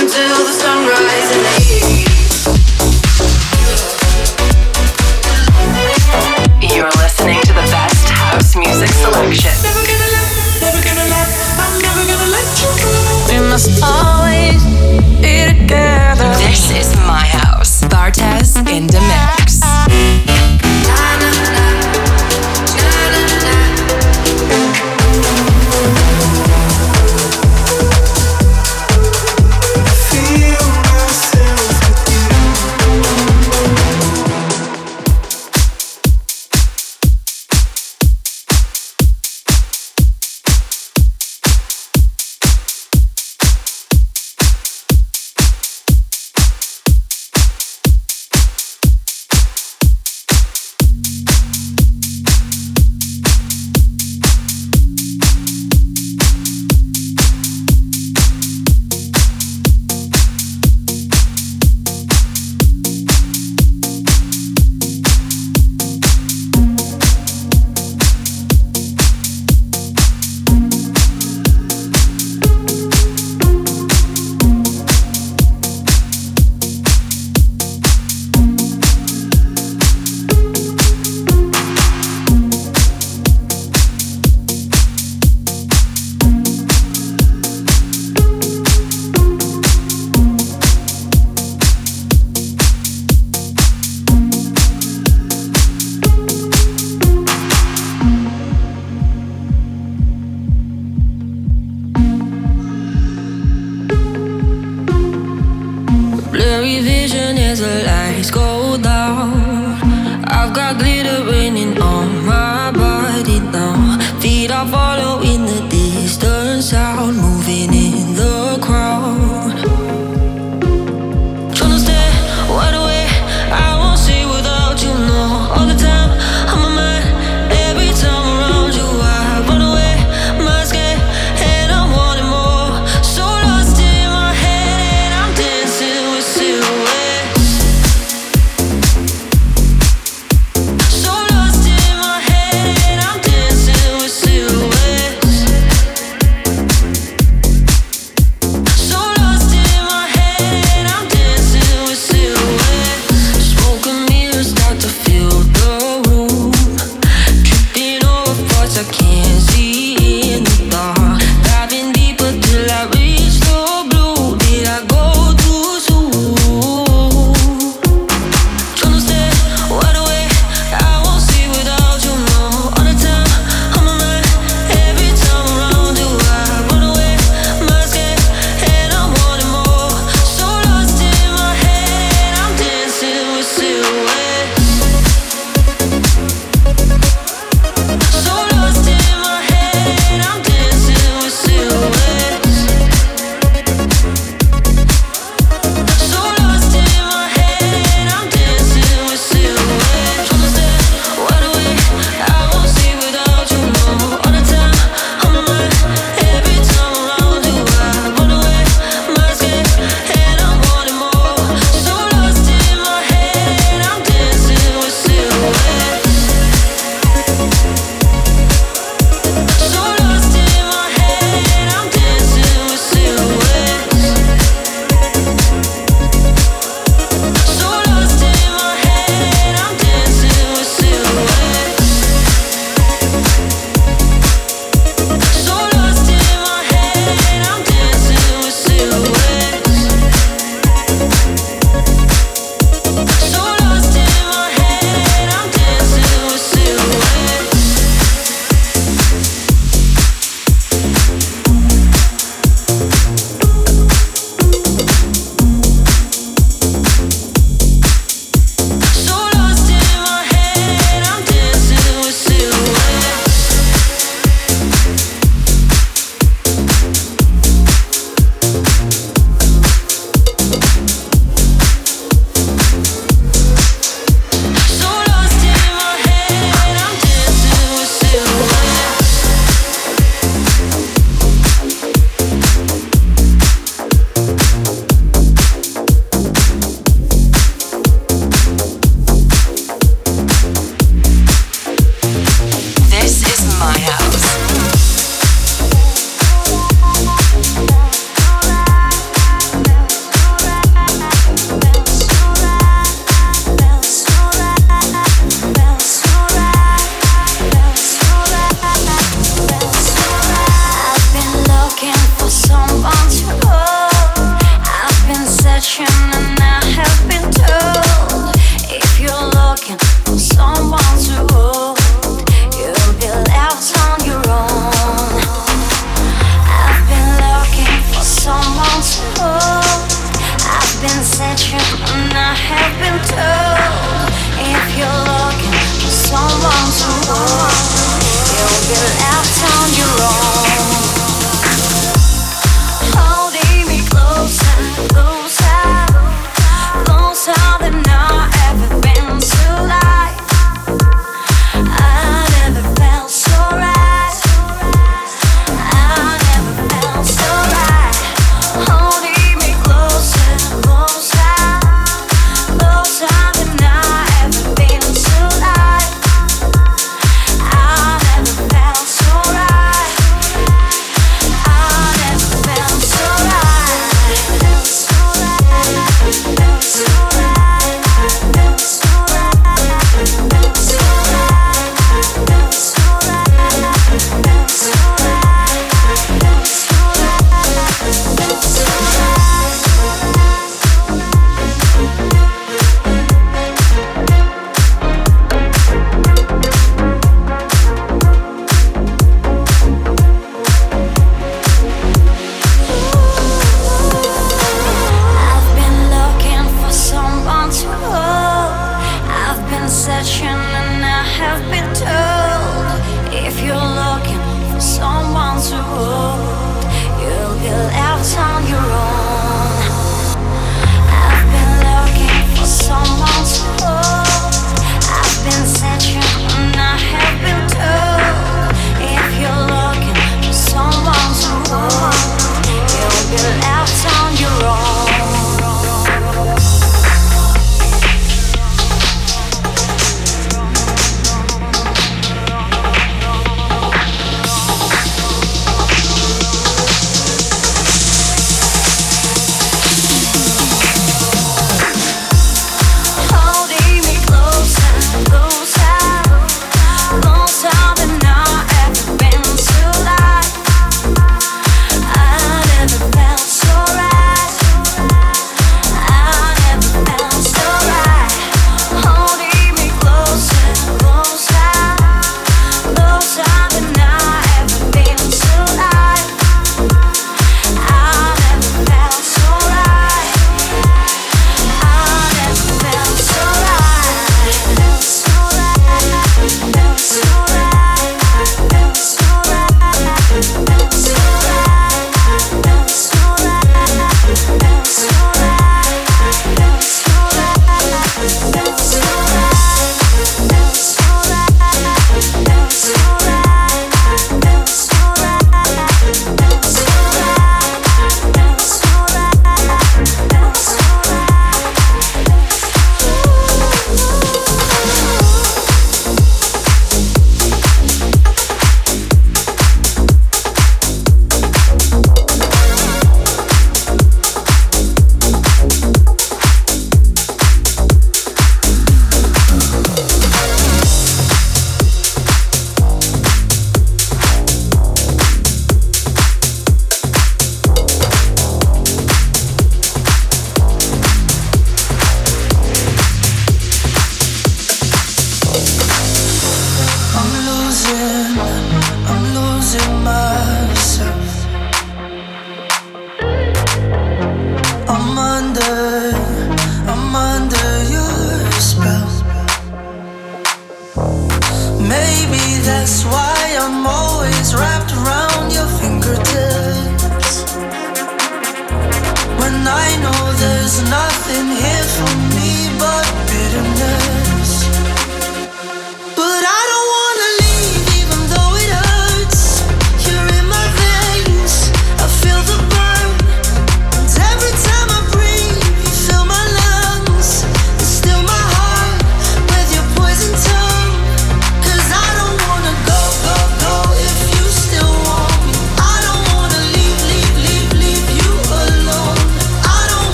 until the sunrise in the distance, sound moving in.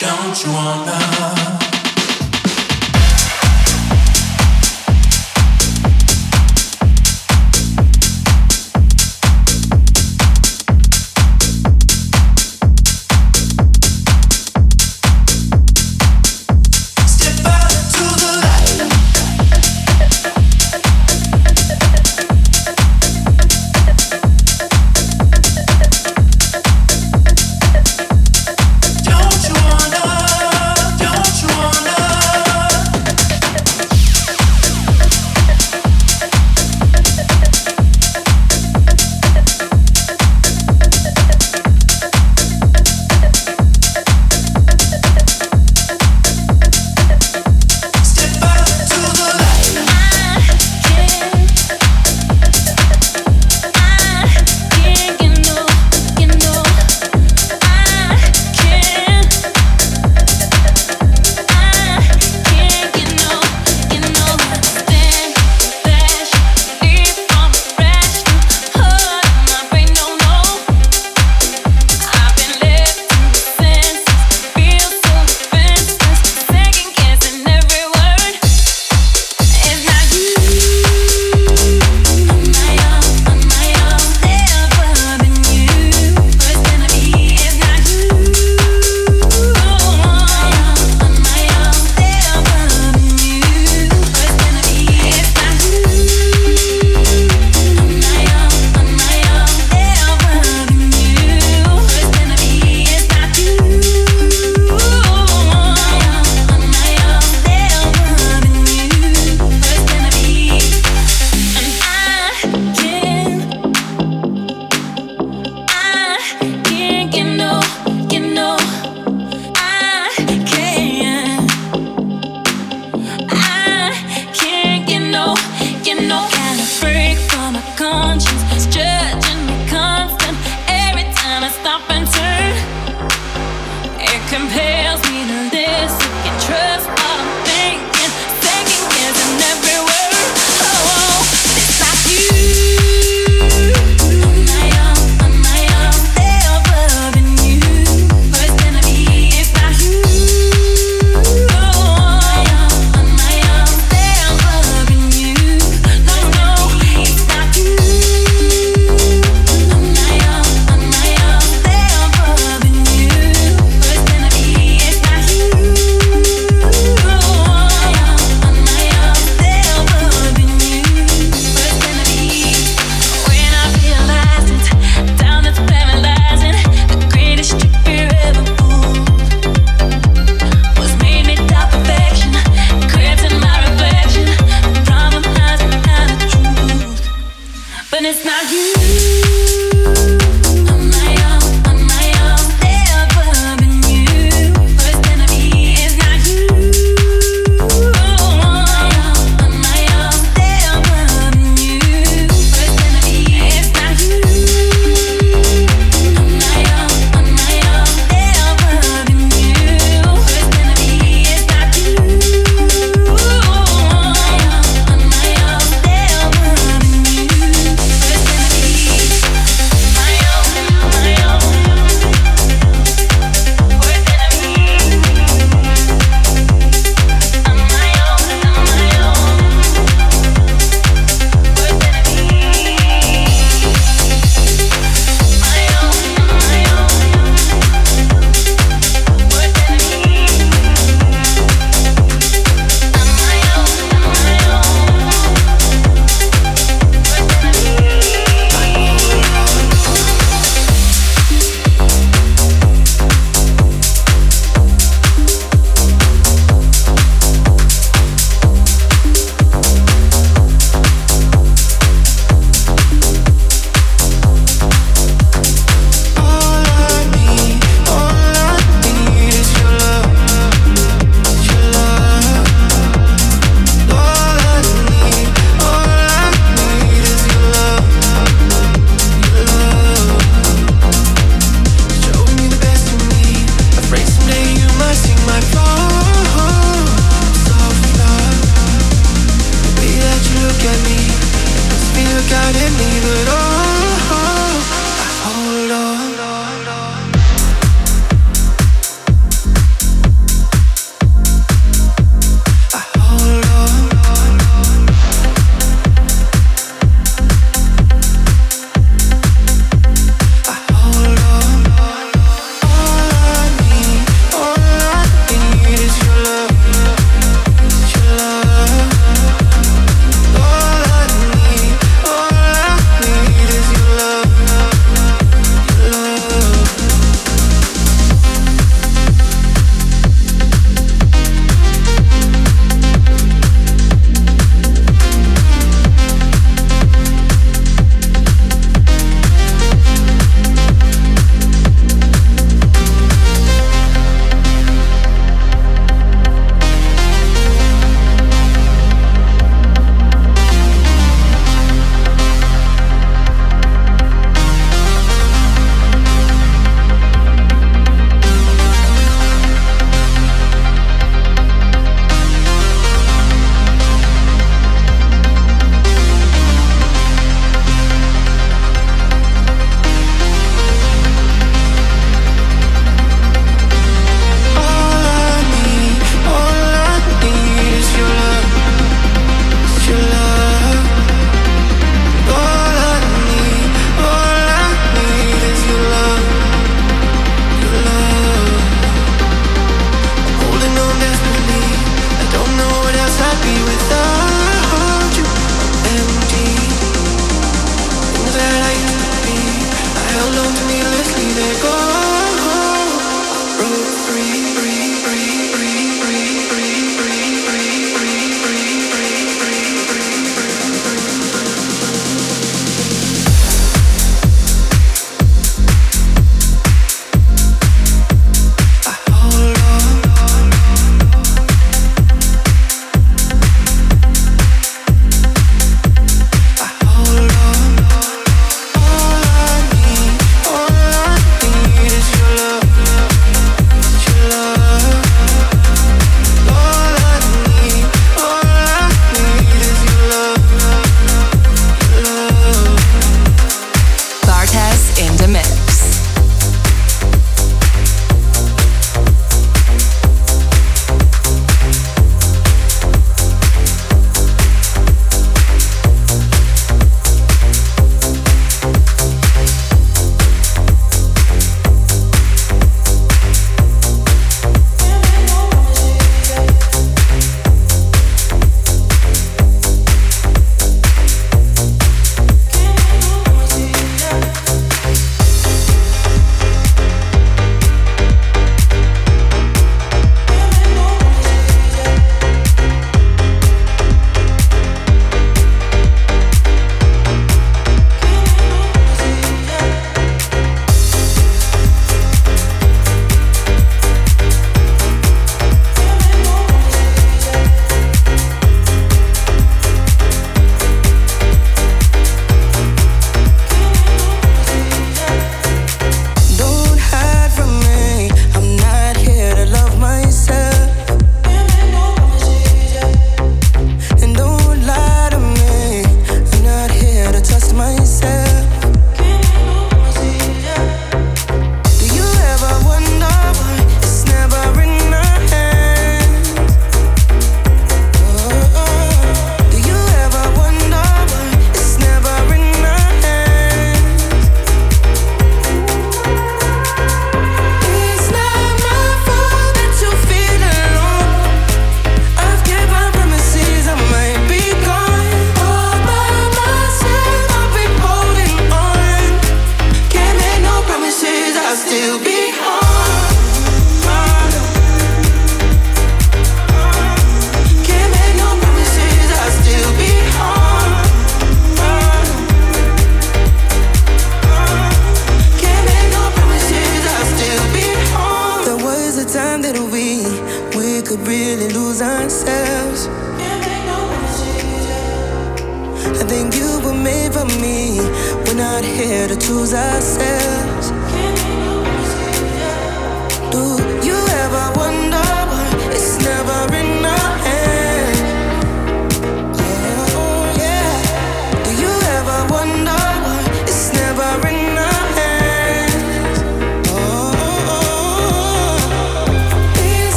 Don't you wanna?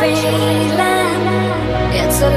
Feeling. It's a